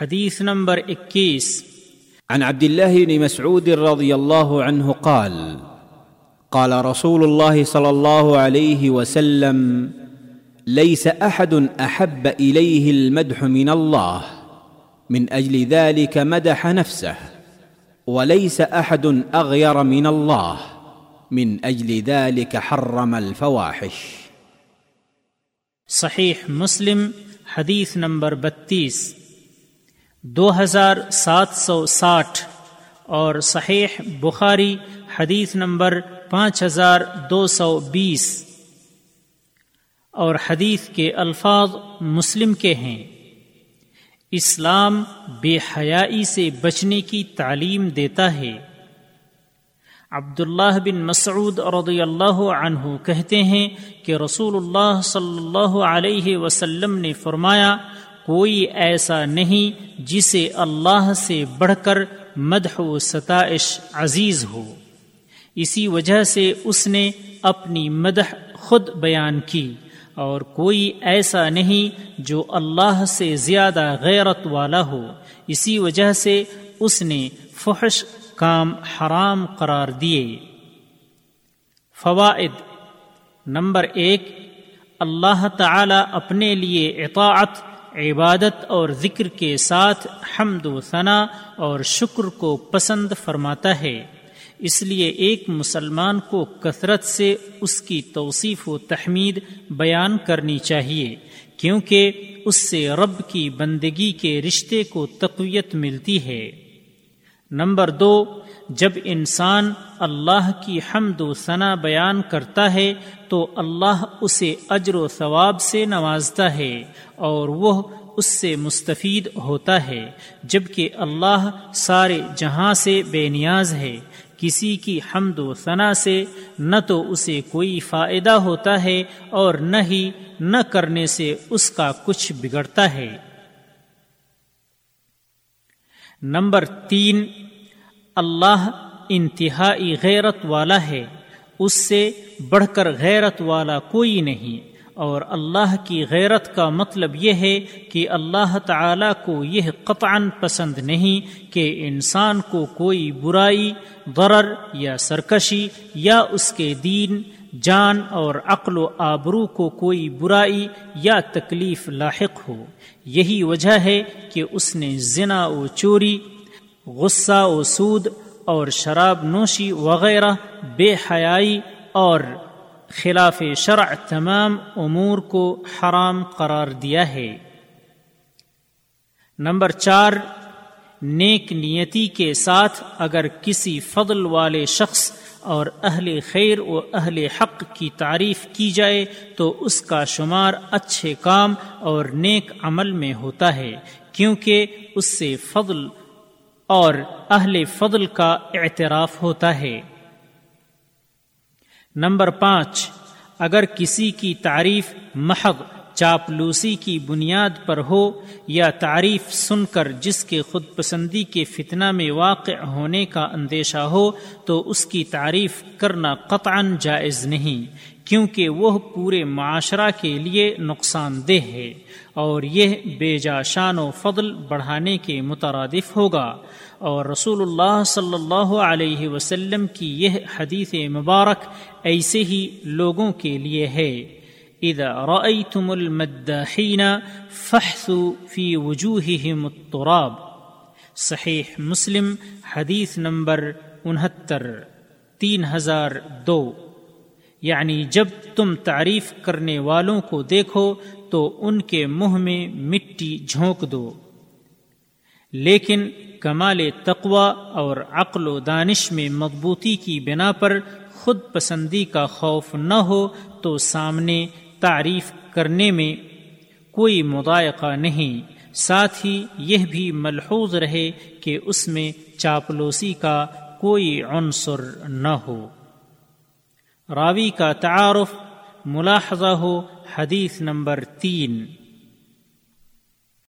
حدیث نمبر اکیس۔ عن عبد الله بن مسعود رضي الله عنه قال قال رسول الله صلى الله عليه وسلم ليس احد احب اليه المدح من الله من اجل ذلك مدح نفسه وليس احد اغير من الله من اجل ذلك حرم الفواحش. صحیح مسلم حدیث نمبر بتیس۔ دو ہزار سات سو ساٹھ اور صحیح بخاری حدیث نمبر پانچ ہزار دو سو بیس اور حدیث کے الفاظ مسلم کے ہیں۔ اسلام بے حیائی سے بچنے کی تعلیم دیتا ہے۔ عبداللہ بن مسعود رضی اللہ عنہ کہتے ہیں کہ رسول اللہ صلی اللہ علیہ وسلم نے فرمایا کوئی ایسا نہیں جسے اللہ سے بڑھ کر مدح و ستائش عزیز ہو۔ اسی وجہ سے اس نے اپنی مدح خود بیان کی اور کوئی ایسا نہیں جو اللہ سے زیادہ غیرت والا ہو۔ اسی وجہ سے اس نے فحش کام حرام قرار دیے۔ فوائد نمبر ایک، اللہ تعالی اپنے لیے اطاعت عبادت اور ذکر کے ساتھ حمد و ثنا اور شکر کو پسند فرماتا ہے۔ اس لیے ایک مسلمان کو کثرت سے اس کی توصیف و تحمید بیان کرنی چاہیے، کیونکہ اس سے رب کی بندگی کے رشتے کو تقویت ملتی ہے۔ نمبر دو، جب انسان اللہ کی حمد و ثنا بیان کرتا ہے، تو اللہ اسے اجر و ثواب سے نوازتا ہے اور وہ اس سے مستفید ہوتا ہے، جبکہ اللہ سارے جہاں سے بے نیاز ہے۔ کسی کی حمد و ثنا سے نہ تو اسے کوئی فائدہ ہوتا ہے اور نہ ہی نہ کرنے سے اس کا کچھ بگڑتا ہے۔ نمبر تین، اللہ انتہائی غیرت والا ہے، اس سے بڑھ کر غیرت والا کوئی نہیں۔ اور اللہ کی غیرت کا مطلب یہ ہے کہ اللہ تعالی کو یہ قطعا پسند نہیں کہ انسان کو کوئی برائی، ضرر یا سرکشی یا اس کے دین جان اور عقل و آبرو کو کوئی برائی یا تکلیف لاحق ہو۔ یہی وجہ ہے کہ اس نے زنا و چوری، غصہ و سود اور شراب نوشی وغیرہ بے حیائی اور خلاف شرع تمام امور کو حرام قرار دیا ہے۔ نمبر چار نیک نیتی کے ساتھ اگر کسی فضل والے شخص اور اہل خیر و اہل حق کی تعریف کی جائے تو اس کا شمار اچھے کام اور نیک عمل میں ہوتا ہے، کیونکہ اس سے فضل اور اہل فضل کا اعتراف ہوتا ہے۔ نمبر پانچ، اگر کسی کی تعریف محض چاپلوسی کی بنیاد پر ہو یا تعریف سن کر جس کے خود پسندی کے فتنہ میں واقع ہونے کا اندیشہ ہو تو اس کی تعریف کرنا قطعا جائز نہیں، کیونکہ وہ پورے معاشرہ کے لیے نقصان دہ ہے اور یہ بے جا شان و فضل بڑھانے کے مترادف ہوگا۔ اور رسول اللہ صلی اللہ علیہ وسلم کی یہ حدیث مبارک ایسے ہی لوگوں کے لیے ہے۔ اذا رأيتم المداحين فاحثوا في وجوههم التراب. صحیح مسلم حدیث نمبر انہتر، تین ہزار دو. یعنی جب تم تعریف کرنے والوں کو دیکھو تو ان کے منہ میں مٹی جھونک دو. لیکن کمال تقوا اور عقل و دانش میں مضبوطی کی بنا پر خود پسندی کا خوف نہ ہو تو سامنے تعریف کرنے میں کوئی مضائقہ نہیں۔ ساتھ ہی یہ بھی ملحوظ رہے کہ اس میں چاپلوسی کا کوئی عنصر نہ ہو۔ راوی کا تعارف ملاحظہ ہو حدیث نمبر تین۔